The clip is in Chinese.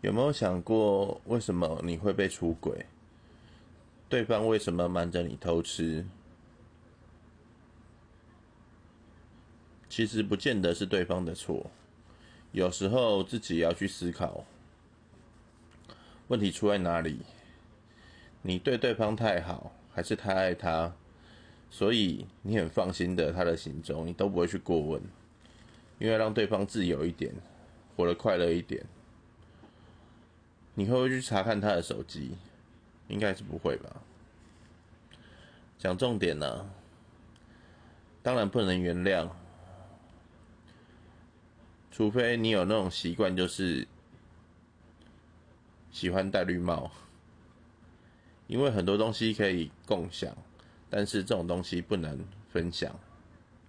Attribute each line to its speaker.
Speaker 1: 有没有想过，为什么你会被出轨？对方为什么瞒着你偷吃？其实不见得是对方的错，有时候自己也要去思考，问题出在哪里？你对对方太好，还是太爱他？所以你很放心的他的行踪，你都不会去过问，因为让对方自由一点，活得快乐一点。你会不会去查看他的手机？应该是不会吧。讲重点呢，当然不能原谅，除非你有那种习惯，就是喜欢戴绿帽，因为很多东西可以共享，但是这种东西不能分享。